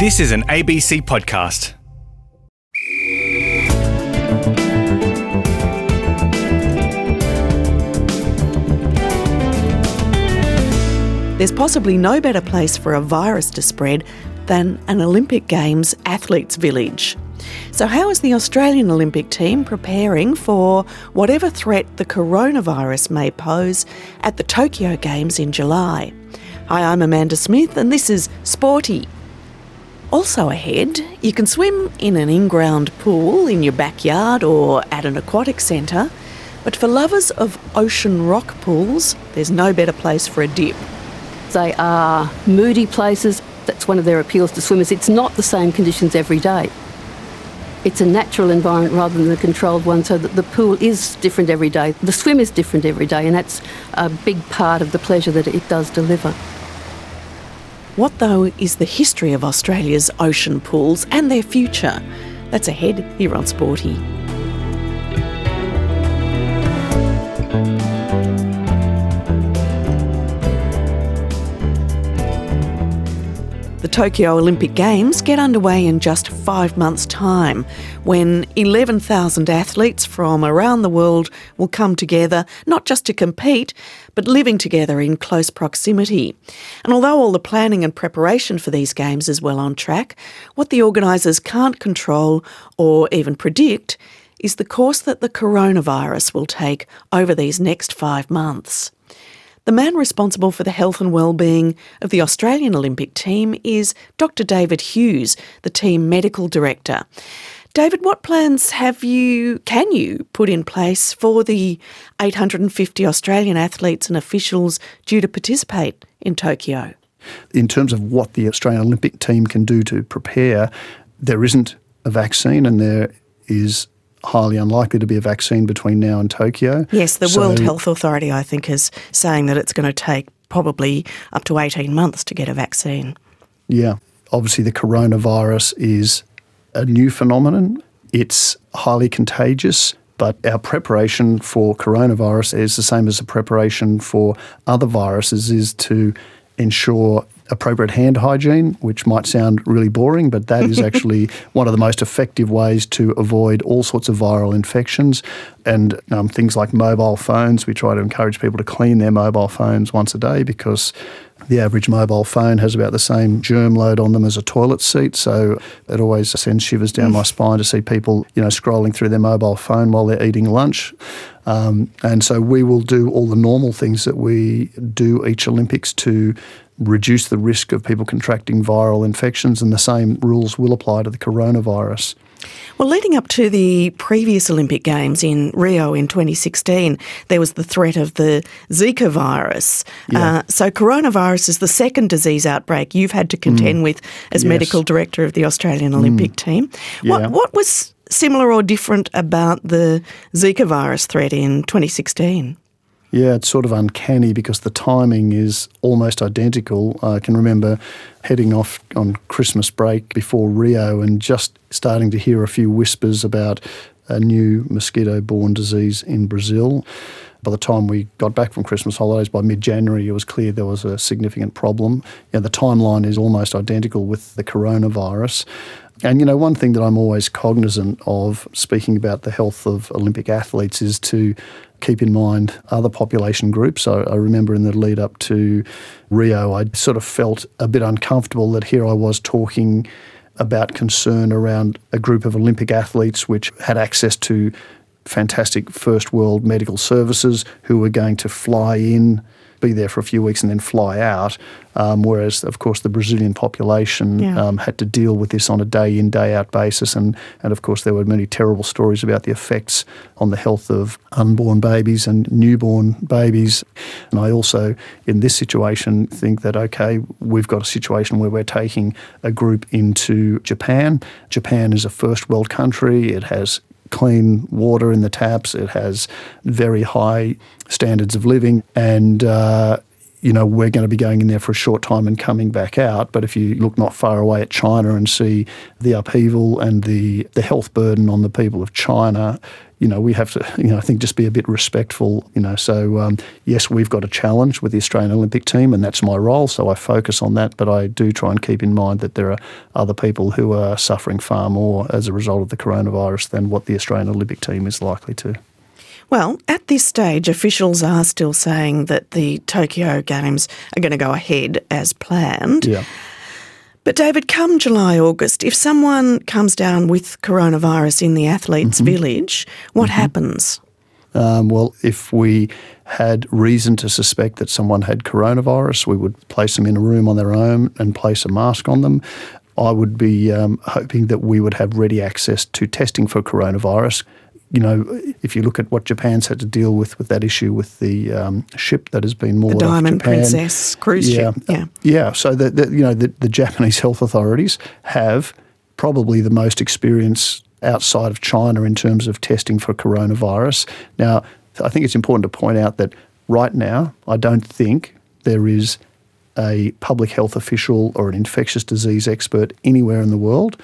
This is an ABC podcast. There's possibly no better place for a virus to spread than an Olympic Games athletes' village. So, how is the Australian Olympic team preparing for whatever threat the coronavirus may pose at the Tokyo Games in July? Hi, I'm Amanda Smith, and this is Sporty. Also ahead, you can swim in an in ground pool in your backyard or at an aquatic centre, but for lovers of ocean rock pools, there's no better place for a dip. They are moody places. That's one of their appeals to swimmers. It's not the same conditions every day. It's a natural environment rather than a controlled one, so that the pool is different every day. The swim is different every day, and that's a big part of the pleasure that it does deliver. What, though, is the history of Australia's ocean pools and their future? That's ahead here on Sporty. Tokyo Olympic Games get underway in just five months' time when 11,000 athletes from around the world will come together not just to compete, but living together in close proximity. And although all the planning and preparation for these Games is well on track, what the organisers can't control or even predict is the course that the coronavirus will take over these next five months. The man responsible for the health and well-being of the Australian Olympic team is Dr. David Hughes, the team medical director. David, what plans have you can you put in place for the 850 Australian athletes and officials due to participate in Tokyo? In terms of what the Australian Olympic team can do to prepare, there isn't a vaccine and there is highly unlikely to be a vaccine between now and Tokyo. Yes, the So- World Health Authority, I think, is saying that it's going to take probably up to 18 months to get a vaccine. Yeah. Obviously, the coronavirus is a new phenomenon. It's highly contagious, but our preparation for coronavirus is the same as the preparation for other viruses is to ensure appropriate hand hygiene, which might sound really boring, but that is actually one of the most effective ways to avoid all sorts of viral infections. And um, things like mobile phones, we try to encourage people to clean their mobile phones once a day because the average mobile phone has about the same germ load on them as a toilet seat, so it always sends shivers down my spine to see people, you know, scrolling through their mobile phone while they're eating lunch. Um, and so we will do all the normal things that we do each Olympics to reduce the risk of people contracting viral infections, and the same rules will apply to the coronavirus. Well, leading up to the previous Olympic Games in Rio in 2016, there was the threat of the Zika virus. Yeah. Uh, so, coronavirus is the second disease outbreak you've had to contend with as Yes. medical director of the Australian Olympic team. Yeah. What, what was similar or different about the Zika virus threat in 2016? Yeah, it's sort of uncanny because the timing is almost identical. I can remember heading off on Christmas break before Rio and just starting to hear a few whispers about a new mosquito borne disease in Brazil. By the time we got back from Christmas holidays, by mid January, it was clear there was a significant problem. Yeah, the timeline is almost identical with the coronavirus. And you know, one thing that I'm always cognizant of speaking about the health of Olympic athletes is to keep in mind other population groups. I, I remember in the lead up to Rio, I sort of felt a bit uncomfortable that here I was talking about concern around a group of Olympic athletes which had access to fantastic first world medical services who were going to fly in, be there for a few weeks, and then fly out. Um, whereas, of course, the Brazilian population Yeah. um, had to deal with this on a day in, day out basis. And, and of course, there were many terrible stories about the effects on the health of unborn babies and newborn babies. And I also, in this situation, think that, okay, we've got a situation where we're taking a group into Japan. Japan is a first world country, it has clean water in the taps. It has very high standards of living, and uh, you know, we're going to be going in there for a short time and coming back out. But if you look not far away at China and see the upheaval and the, the health burden on the people of China, you know, we have to, you know, I think just be a bit respectful, you know. So, um, yes, we've got a challenge with the Australian Olympic team, and that's my role. So I focus on that, but I do try and keep in mind that there are other people who are suffering far more as a result of the coronavirus than what the Australian Olympic team is likely to. Well, at this stage, officials are still saying that the Tokyo Games are going to go ahead as planned. Yeah. But David, come July, August, if someone comes down with coronavirus in the athletes' Mm-hmm. village, what happens? Um, well, if we had reason to suspect that someone had coronavirus, we would place them in a room on their own and place a mask on them. I would be um, hoping that we would have ready access to testing for coronavirus. You know, if you look at what Japan's had to deal with with that issue with the um, ship that has been moored The Diamond Japan. Princess cruise yeah, ship. Yeah. yeah. So the, the you know the, the Japanese health authorities have probably the most experience outside of China in terms of testing for coronavirus. Now, I think it's important to point out that right now, I don't think there is a public health official or an infectious disease expert anywhere in the world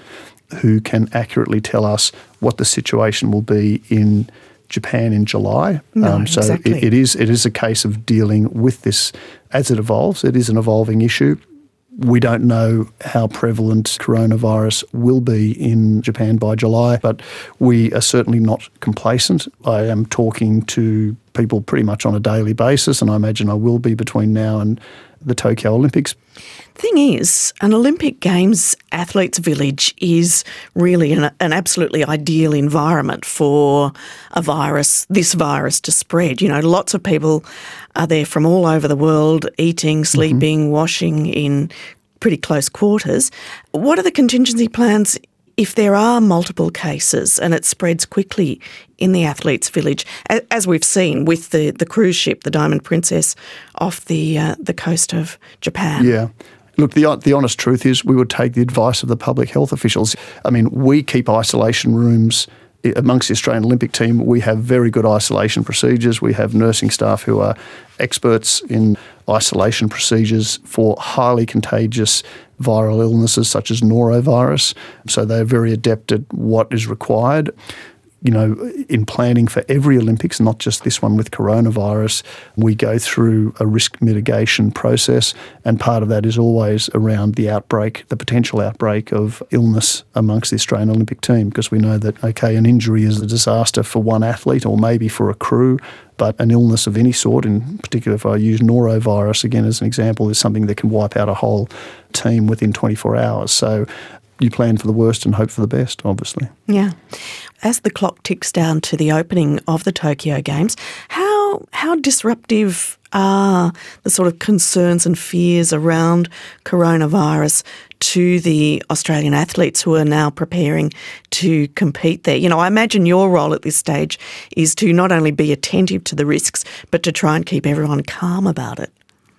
who can accurately tell us what the situation will be in Japan in July. No, um, so exactly. it, it is it is a case of dealing with this as it evolves. It is an evolving issue. We don't know how prevalent coronavirus will be in Japan by July, but we are certainly not complacent. I am talking to people pretty much on a daily basis, and I imagine I will be between now and the Tokyo Olympics. Thing is, an Olympic Games athletes' village is really an, an absolutely ideal environment for a virus, this virus, to spread. You know, lots of people are there from all over the world, eating, sleeping, washing in pretty close quarters. What are the contingency plans if there are multiple cases and it spreads quickly in the athletes' village, as we've seen with the, the cruise ship, the Diamond Princess, off the uh, the coast of Japan? Yeah. Look, the, the honest truth is we would take the advice of the public health officials. I mean, we keep isolation rooms eh, amongst the Australian Olympic team. We have very good isolation procedures. We have nursing staff who are experts in isolation procedures for highly contagious viral illnesses such as norovirus. So they're very adept at what is required you know, in planning for every Olympics, not just this one with coronavirus, we go through a risk mitigation process. And part of that is always around the outbreak, the potential outbreak of illness amongst the Australian Olympic team, because we know that, okay, an injury is a disaster for one athlete or maybe for a crew. But an illness of any sort, in particular, if I use norovirus again as an example, is something that can wipe out a whole team within 24 hours. So you plan for the worst and hope for the best, obviously. Yeah. As the clock ticks down to the opening of the Tokyo Games, how how disruptive are the sort of concerns and fears around coronavirus to the Australian athletes who are now preparing to compete there? You know, I imagine your role at this stage is to not only be attentive to the risks, but to try and keep everyone calm about it.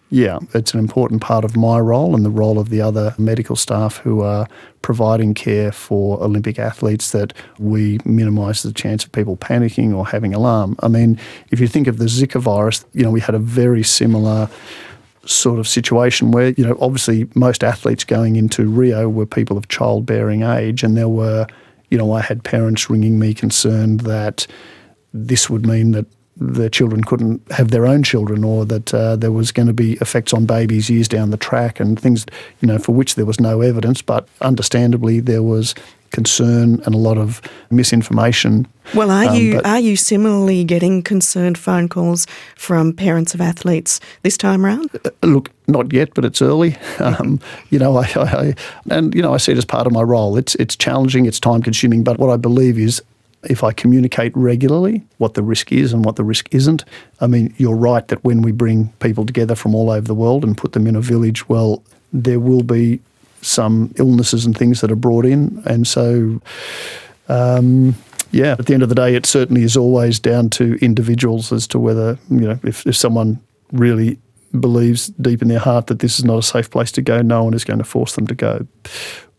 Yeah, it's an important part of my role and the role of the other medical staff who are providing care for Olympic athletes that we minimise the chance of people panicking or having alarm. I mean, if you think of the Zika virus, you know, we had a very similar sort of situation where, you know, obviously most athletes going into Rio were people of childbearing age and there were, you know, I had parents ringing me concerned that this would mean that their children couldn't have their own children or that uh, there was going to be effects on babies years down the track and things, you know, for which there was no evidence. But understandably, there was concern and a lot of misinformation. Well, are Um, you are you similarly getting concerned phone calls from parents of athletes this time round? Look, not yet, but it's early. Um, you know, I, I, I and you know, I see it as part of my role. It's it's challenging, it's time consuming, but what I believe is if I communicate regularly what the risk is and what the risk isn't. I mean, you're right that when we bring people together from all over the world and put them in a village, well, there will be some illnesses and things that are brought in, and so. Um, yeah, at the end of the day, it certainly is always down to individuals as to whether, you know, if, if someone really believes deep in their heart that this is not a safe place to go, no one is going to force them to go.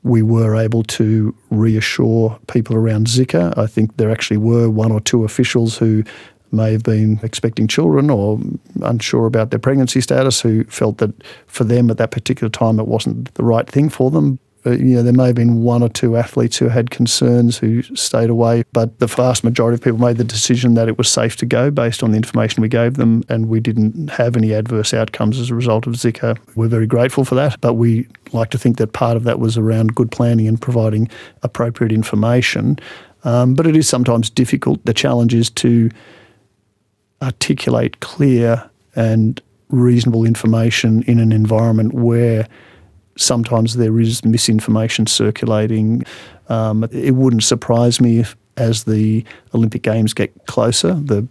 We were able to reassure people around Zika. I think there actually were one or two officials who may have been expecting children or unsure about their pregnancy status who felt that for them at that particular time it wasn't the right thing for them. Uh, you know, there may have been one or two athletes who had concerns who stayed away, but the vast majority of people made the decision that it was safe to go based on the information we gave them, and we didn't have any adverse outcomes as a result of Zika. We're very grateful for that, but we like to think that part of that was around good planning and providing appropriate information. Um, but it is sometimes difficult. The challenge is to articulate clear and reasonable information in an environment where sometimes there is misinformation circulating. Um, it wouldn't surprise me if, as the Olympic Games get closer, the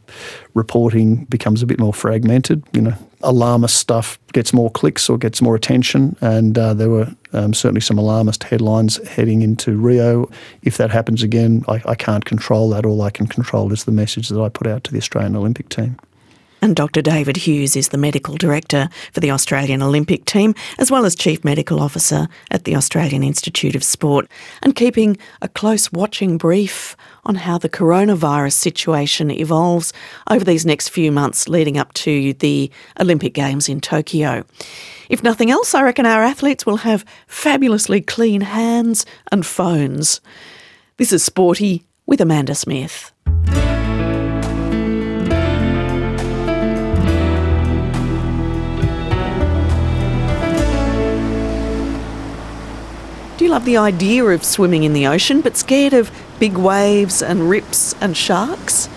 reporting becomes a bit more fragmented. You know, alarmist stuff gets more clicks or gets more attention, and uh, there were um, certainly some alarmist headlines heading into Rio. If that happens again, I, I can't control that. All I can control is the message that I put out to the Australian Olympic team. And Dr. David Hughes is the medical director for the Australian Olympic team, as well as chief medical officer at the Australian Institute of Sport, and keeping a close watching brief on how the coronavirus situation evolves over these next few months leading up to the Olympic Games in Tokyo. If nothing else, I reckon our athletes will have fabulously clean hands and phones. This is Sporty with Amanda Smith. You love the idea of swimming in the ocean but scared of big waves and rips and sharks?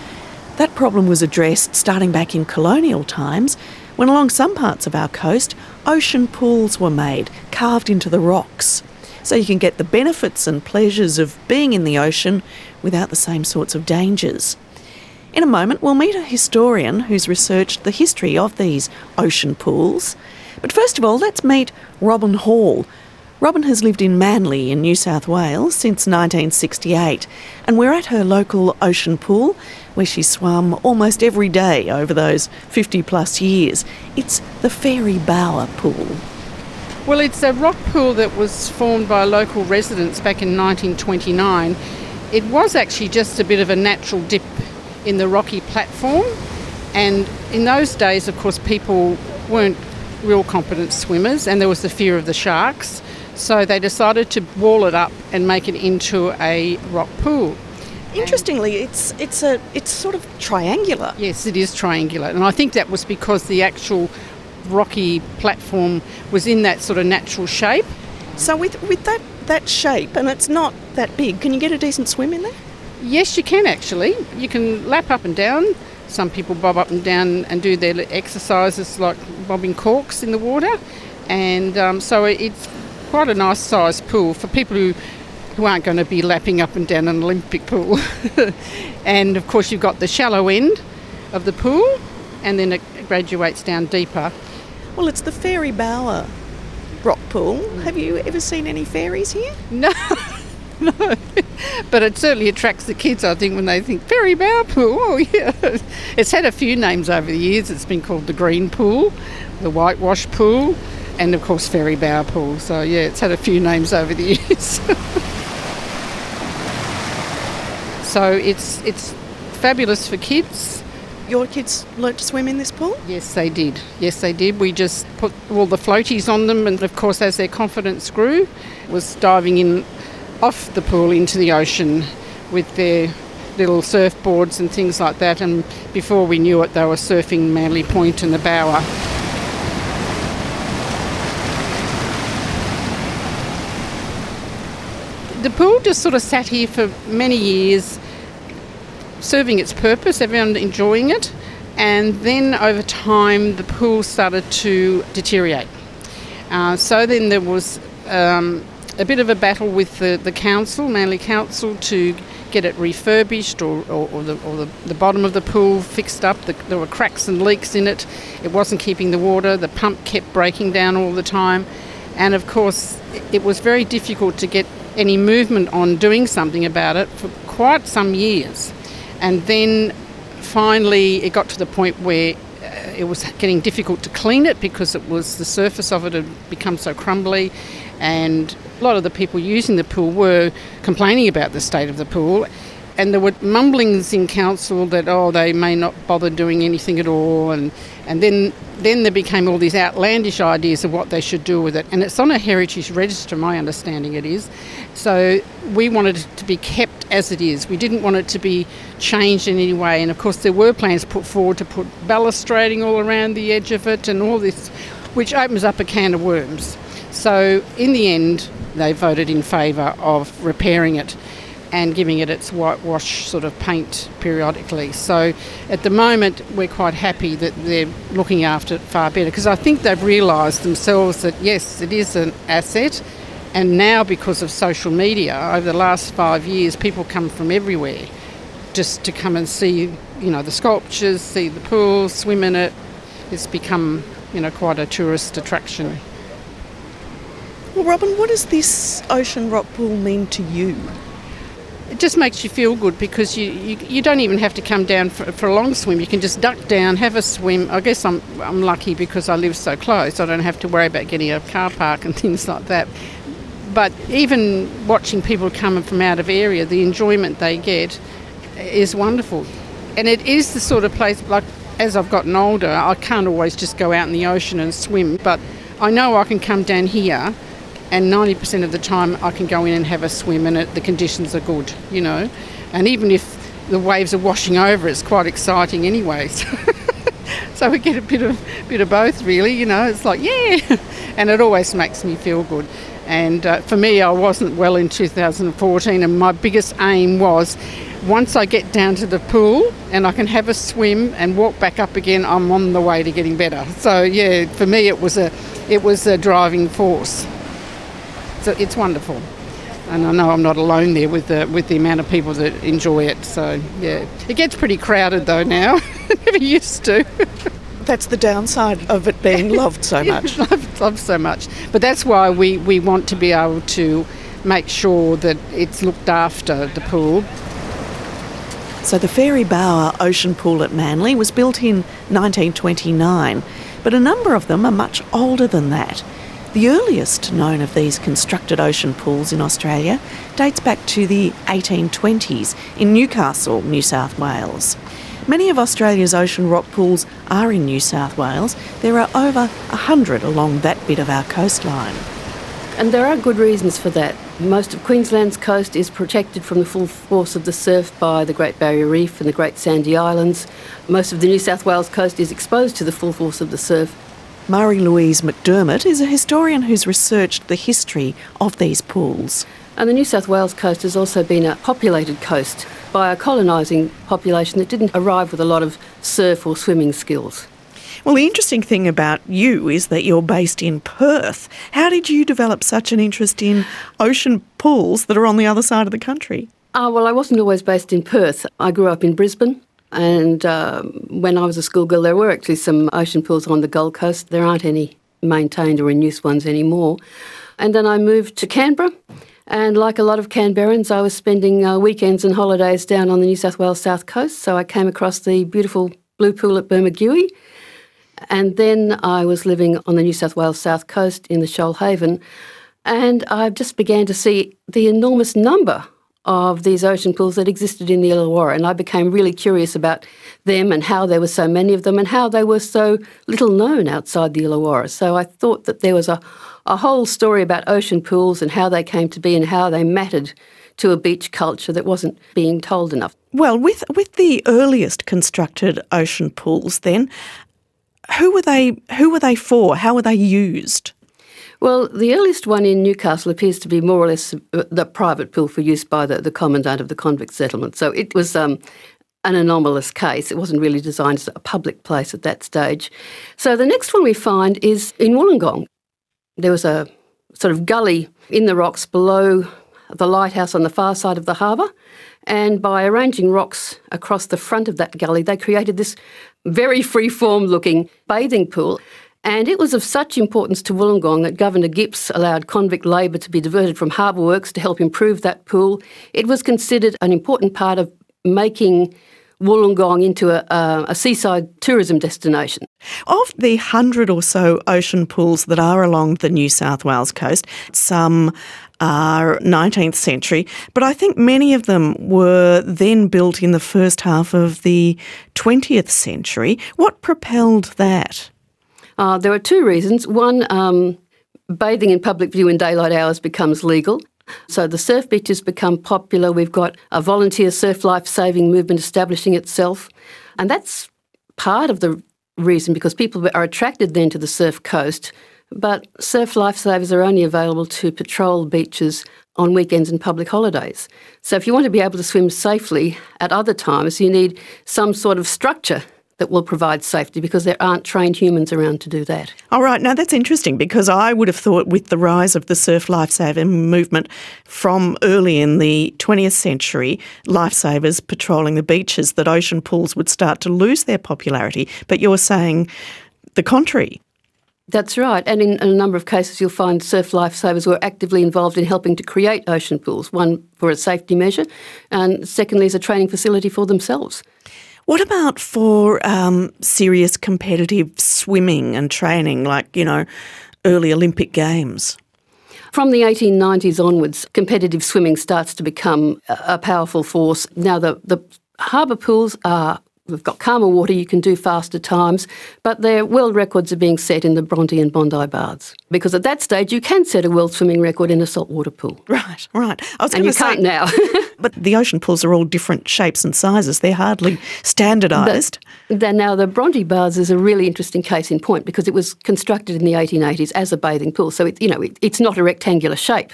That problem was addressed starting back in colonial times when along some parts of our coast ocean pools were made, carved into the rocks. So you can get the benefits and pleasures of being in the ocean without the same sorts of dangers. In a moment, we'll meet a historian who's researched the history of these ocean pools. But first of all, let's meet Robin Hall, Robin has lived in Manly in New South Wales since 1968, and we're at her local ocean pool where she swam almost every day over those 50 plus years. It's the Fairy Bower Pool. Well, it's a rock pool that was formed by local residents back in 1929. It was actually just a bit of a natural dip in the rocky platform, and in those days, of course, people weren't real competent swimmers, and there was the fear of the sharks. So they decided to wall it up and make it into a rock pool. Interestingly, it's it's a it's sort of triangular. Yes, it is triangular, and I think that was because the actual rocky platform was in that sort of natural shape. So with with that that shape, and it's not that big, can you get a decent swim in there? Yes, you can actually. You can lap up and down. Some people bob up and down and do their exercises like bobbing corks in the water, and um, so it's quite a nice sized pool for people who, who aren't going to be lapping up and down an Olympic pool. and of course, you've got the shallow end of the pool, and then it graduates down deeper. Well, it's the Fairy Bower rock pool. Have you ever seen any fairies here? No. no, but it certainly attracts the kids. I think when they think Fairy Bower Pool, oh yeah, it's had a few names over the years. It's been called the Green Pool, the Whitewash Pool, and of course Fairy Bower Pool. So yeah, it's had a few names over the years. so it's it's fabulous for kids. Your kids learnt to swim in this pool? Yes, they did. Yes, they did. We just put all the floaties on them, and of course, as their confidence grew, was diving in off the pool into the ocean with their little surfboards and things like that. And before we knew it, they were surfing Manly Point and the Bower. The pool just sort of sat here for many years, serving its purpose, everyone enjoying it, and then over time the pool started to deteriorate. Uh, so then there was um, a bit of a battle with the, the council, Manly Council, to get it refurbished or, or, or, the, or the, the, bottom of the pool fixed up. The, there were cracks and leaks in it. It wasn't keeping the water. The pump kept breaking down all the time. And of course, it was very difficult to get any movement on doing something about it for quite some years. And then finally it got to the point where uh, it was getting difficult to clean it because it was the surface of it had become so crumbly and a lot of the people using the pool were complaining about the state of the pool and there were mumblings in council that oh they may not bother doing anything at all and and then then there became all these outlandish ideas of what they should do with it and it's on a heritage register my understanding it is. So we wanted it to be kept as it is. We didn't want it to be changed in any way and of course there were plans put forward to put balustrading all around the edge of it and all this which opens up a can of worms. So in the end they voted in favour of repairing it and giving it its whitewash sort of paint periodically. So at the moment, we're quite happy that they're looking after it far better because I think they've realised themselves that yes, it is an asset. And now, because of social media, over the last five years, people come from everywhere just to come and see, you know, the sculptures, see the pool, swim in it. It's become, you know, quite a tourist attraction. Well, Robin, what does this ocean rock pool mean to you? It just makes you feel good because you, you, you don't even have to come down for, for, a long swim. You can just duck down, have a swim. I guess I'm, I'm lucky because I live so close. I don't have to worry about getting a car park and things like that. But even watching people coming from out of area, the enjoyment they get is wonderful. And it is the sort of place, like as I've gotten older, I can't always just go out in the ocean and swim, but I know I can come down here and 90% of the time I can go in and have a swim and it, the conditions are good, you know. And even if the waves are washing over, it's quite exciting anyway. So, we get a bit of bit of both, really. You know, it's like yeah, and it always makes me feel good. And uh, for me, I wasn't well in 2014, and my biggest aim was once I get down to the pool and I can have a swim and walk back up again, I'm on the way to getting better. So yeah, for me, it was a it was a driving force. So it's wonderful. And I know I'm not alone there with the with the amount of people that enjoy it. So yeah, it gets pretty crowded though now. I never used to. That's the downside of it being loved so much. loved, loved so much. But that's why we, we want to be able to make sure that it's looked after the pool. So the Fairy Bower Ocean Pool at Manly was built in 1929, but a number of them are much older than that. The earliest known of these constructed ocean pools in Australia dates back to the 1820s in Newcastle, New South Wales. Many of Australia's ocean rock pools are in New South Wales. There are over 100 along that bit of our coastline. And there are good reasons for that. Most of Queensland's coast is protected from the full force of the surf by the Great Barrier Reef and the Great Sandy Islands. Most of the New South Wales coast is exposed to the full force of the surf Marie Louise McDermott is a historian who's researched the history of these pools. And the New South Wales coast has also been a populated coast by a colonising population that didn't arrive with a lot of surf or swimming skills. Well, the interesting thing about you is that you're based in Perth. How did you develop such an interest in ocean pools that are on the other side of the country? Uh, well, I wasn't always based in Perth. I grew up in Brisbane and um, when I was a schoolgirl, there were actually some ocean pools on the Gold Coast. There aren't any maintained or in use ones anymore. And then I moved to Canberra. And like a lot of Canberrans, I was spending uh, weekends and holidays down on the New South Wales south coast. So I came across the beautiful blue pool at Bermagui. And then I was living on the New South Wales south coast in the Shoalhaven. And I just began to see the enormous number of these ocean pools that existed in the Illawarra, and I became really curious about them and how there were so many of them and how they were so little known outside the Illawarra. So I thought that there was a, a whole story about ocean pools and how they came to be and how they mattered to a beach culture that wasn't being told enough. Well, with with the earliest constructed ocean pools, then who were they? Who were they for? How were they used? Well, the earliest one in Newcastle appears to be more or less uh, the private pool for use by the, the commandant of the convict settlement. So it was um, an anomalous case. It wasn't really designed as a public place at that stage. So the next one we find is in Wollongong. There was a sort of gully in the rocks below the lighthouse on the far side of the harbour. And by arranging rocks across the front of that gully, they created this very free-form looking bathing pool. And it was of such importance to Wollongong that Governor Gipps allowed convict labour to be diverted from harbour works to help improve that pool. It was considered an important part of making Wollongong into a, a, seaside tourism destination. Of the hundred or so ocean pools that are along the New South Wales coast, some are 19th century, but I think many of them were then built in the first half of the 20th century. What propelled that? Uh, there are two reasons. One, um, bathing in public view in daylight hours becomes legal. So the surf beaches become popular. We've got a volunteer surf life saving movement establishing itself. And that's part of the reason because people are attracted then to the surf coast but surf lifesavers are only available to patrol beaches on weekends and public holidays. So if you want to be able to swim safely at other times, you need some sort of structure that will provide safety because there aren't trained humans around to do that. All right, now that's interesting because I would have thought with the rise of the surf lifesaving movement from early in the 20th century, lifesavers patrolling the beaches, that ocean pools would start to lose their popularity. But you're saying the contrary. That's right. And in, a number of cases, you'll find surf lifesavers were actively involved in helping to create ocean pools, one for a safety measure, and secondly, as a training facility for themselves. What about for um, serious competitive swimming and training, like, you know, early Olympic Games? From the 1890s onwards, competitive swimming starts to become a powerful force. Now, the, the harbour pools are We've got calmer water, you can do faster times, but their world records are being set in the Bronte and Bondi baths. Because at that stage, you can set a world swimming record in a saltwater pool. Right, right. I was and you say, can't now. but the ocean pools are all different shapes and sizes. They're hardly standardised. now, the Bronte baths is a really interesting case in point because it was constructed in the 1880s as a bathing pool. So, it, you know, it, it's not a rectangular shape.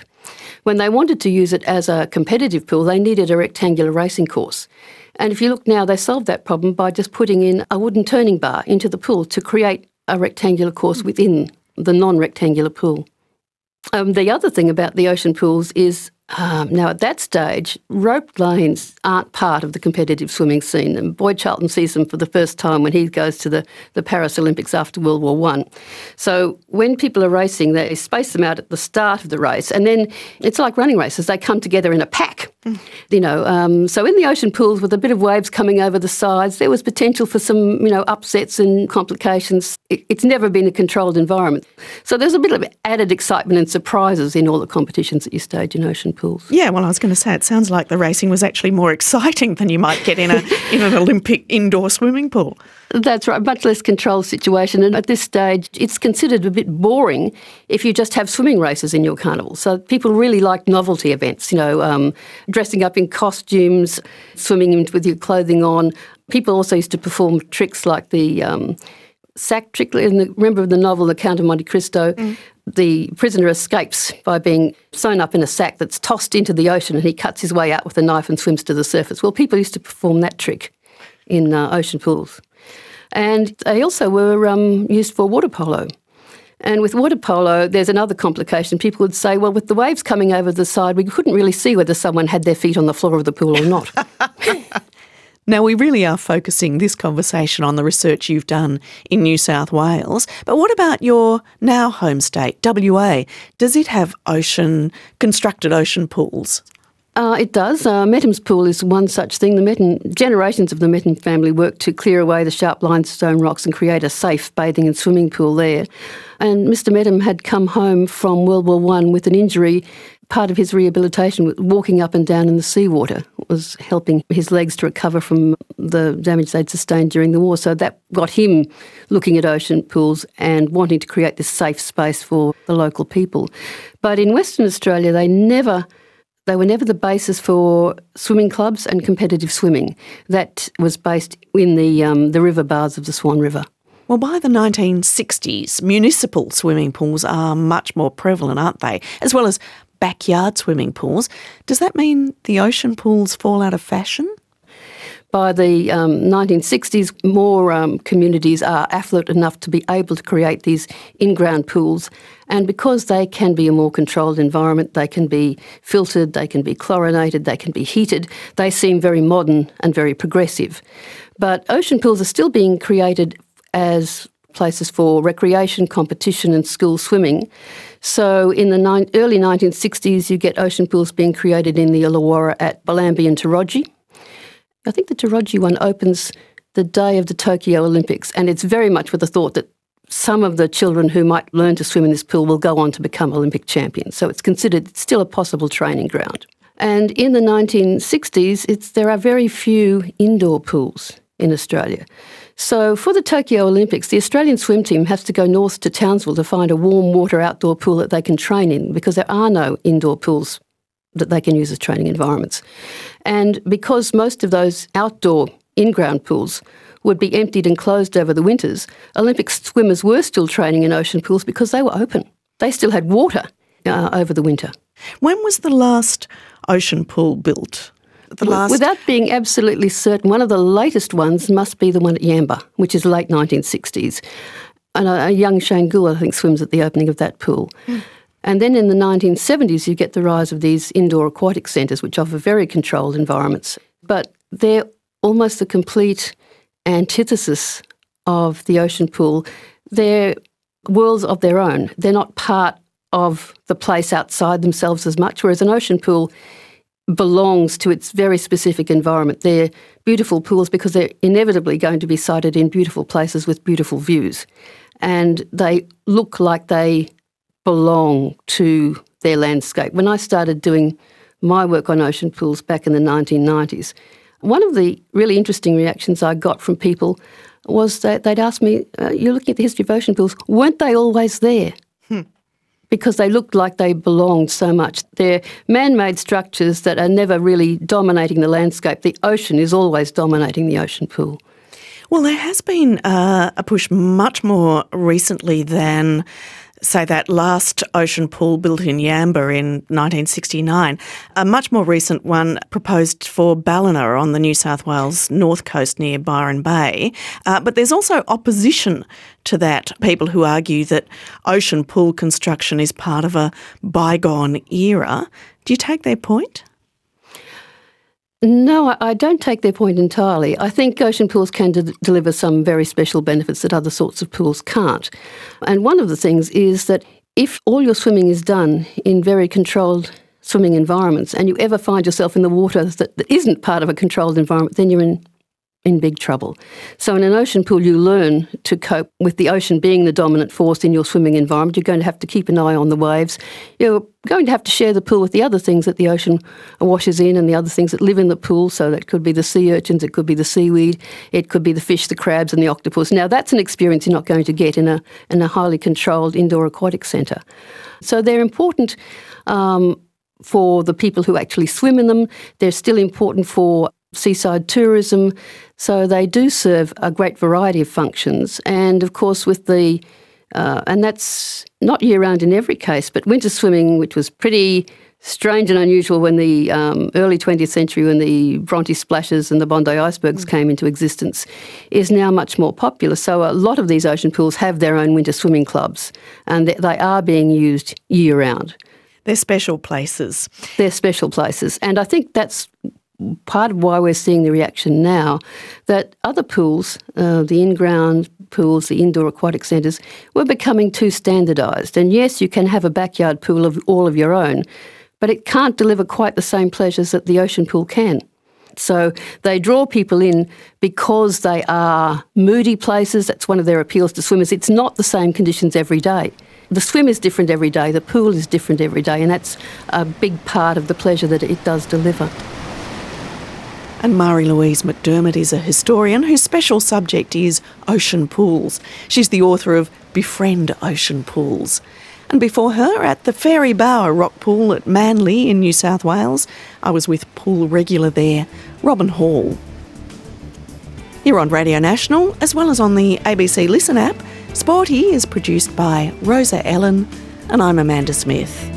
When they wanted to use it as a competitive pool, they needed a rectangular racing course. And if you look now, they solved that problem by just putting in a wooden turning bar into the pool to create a rectangular course within the non rectangular pool. Um, the other thing about the ocean pools is um, now, at that stage, rope lanes aren't part of the competitive swimming scene, and Boy Charlton sees them for the first time when he goes to the, the Paris Olympics after World War One. So when people are racing, they space them out at the start of the race, and then it's like running races; they come together in a pack. You know, um, so in the ocean pools with a bit of waves coming over the sides, there was potential for some, you know, upsets and complications. It, it's never been a controlled environment, so there's a bit of added excitement and surprises in all the competitions that you stage in ocean pools. Yeah, well, I was going to say it sounds like the racing was actually more exciting than you might get in a in an Olympic indoor swimming pool. That's right, much less controlled situation. And at this stage, it's considered a bit boring if you just have swimming races in your carnival. So people really like novelty events, you know, um, dressing up in costumes, swimming with your clothing on. People also used to perform tricks like the um, sack trick. In the, Remember the novel The Count of Monte Cristo? Mm the prisoner escapes by being sewn up in a sack that's tossed into the ocean and he cuts his way out with a knife and swims to the surface. Well, people used to perform that trick in uh, ocean pools. And they also were um, used for water polo. And with water polo, there's another complication. People would say, well, with the waves coming over the side, we couldn't really see whether someone had their feet on the floor of the pool or not. Now, we really are focusing this conversation on the research you've done in New South Wales, but what about your now home state, WA? Does it have ocean, constructed ocean pools? Uh, it does. Uh, Pool is one such thing. The Mettam, generations of the Mettam family worked to clear away the sharp limestone rocks and create a safe bathing and swimming pool there. And Mr. Mettam had come home from World War One with an injury part of his rehabilitation, walking up and down in the seawater, was helping his legs to recover from the damage they'd sustained during the war. So that got him looking at ocean pools and wanting to create this safe space for the local people. But in Western Australia, they never. They were never the basis for swimming clubs and competitive swimming. That was based in the um, the river bars of the Swan River. Well, by the 1960s, municipal swimming pools are much more prevalent, aren't they? As well as backyard swimming pools. Does that mean the ocean pools fall out of fashion? By the um, 1960s, more um, communities are affluent enough to be able to create these in ground pools. And because they can be a more controlled environment, they can be filtered, they can be chlorinated, they can be heated, they seem very modern and very progressive. But ocean pools are still being created as places for recreation, competition, and school swimming. So in the ni- early 1960s, you get ocean pools being created in the Illawarra at Bellambi and Towradgi. I think the Towradgi one opens the day of the Tokyo Olympics, and it's very much with the thought that some of the children who might learn to swim in this pool will go on to become Olympic champions. So it's considered still a possible training ground. And in the 1960s, it's, there are very few indoor pools in Australia. So for the Tokyo Olympics, the Australian swim team has to go north to Townsville to find a warm water outdoor pool that they can train in because there are no indoor pools that they can use as training environments. And because most of those outdoor in ground pools would be emptied and closed over the winters, Olympic swimmers were still training in ocean pools because they were open. They still had water uh, over the winter. When was the last ocean pool built? The last... Without being absolutely certain, one of the latest ones must be the one at Yamba, which is late 1960s. And a, a young Shane Gould, I think, swims at the opening of that pool. Mm. And then in the 1970s, you get the rise of these indoor aquatic centres, which offer very controlled environments. But they're almost the complete antithesis of the ocean pool. They're worlds of their own. They're not part of the place outside themselves as much, whereas an ocean pool belongs to its very specific environment. They're beautiful pools because they're inevitably going to be sited in beautiful places with beautiful views. And they look like they belong to their landscape. When I started doing my work on ocean pools back in the 1990s, one of the really interesting reactions I got from people was that they'd ask me, uh, You're looking at the history of ocean pools, weren't they always there? Hmm. Because they looked like they belonged so much. They're man made structures that are never really dominating the landscape. The ocean is always dominating the ocean pool. Well, there has been uh, a push much more recently than say, that last ocean pool built in Yamba in 1969. A much more recent one proposed for Ballina on the New South Wales north coast near Byron Bay. Uh, but there's also opposition to that. People who argue that ocean pool construction is part of a bygone era. Do you take their point? No, I don't take their point entirely. I think ocean pools can de- deliver some very special benefits that other sorts of pools can't. And one of the things is that if all your swimming is done in very controlled swimming environments and you ever find yourself in the water that, that isn't part of a controlled environment, then you're in in big trouble. So, in an ocean pool, you learn to cope with the ocean being the dominant force in your swimming environment. You're going to have to keep an eye on the waves. You're going to have to share the pool with the other things that the ocean washes in and the other things that live in the pool. So, that could be the sea urchins, it could be the seaweed, it could be the fish, the crabs, and the octopus. Now, that's an experience you're not going to get in a, in a highly controlled indoor aquatic centre. So, they're important. Um, for the people who actually swim in them. They're still important for seaside tourism. So they do serve a great variety of functions. And of course, with the, uh, and that's not year round in every case, but winter swimming, which was pretty strange and unusual when the um, early 20th century, when the Bronte Splashers and the Bondi icebergs mm. came into existence, is now much more popular. So a lot of these ocean pools have their own winter swimming clubs, and they are being used year round. They're special places. They're special places. And I think that's part of why we're seeing the reaction now that other pools, uh, the in ground pools, the indoor aquatic centres, were becoming too standardised. And yes, you can have a backyard pool of all of your own, but it can't deliver quite the same pleasures that the ocean pool can. So they draw people in because they are moody places. That's one of their appeals to swimmers. It's not the same conditions every day. The swim is different every day, the pool is different every day, and that's a big part of the pleasure that it does deliver. And Marie Louise McDermott is a historian whose special subject is ocean pools. She's the author of Befriend Ocean Pools. And before her, at the Fairy Bower Rock Pool at Manly in New South Wales, I was with pool regular there, Robin Hall. Here on Radio National, as well as on the ABC Listen app, Sporty is produced by Rosa Ellen, and I'm Amanda Smith.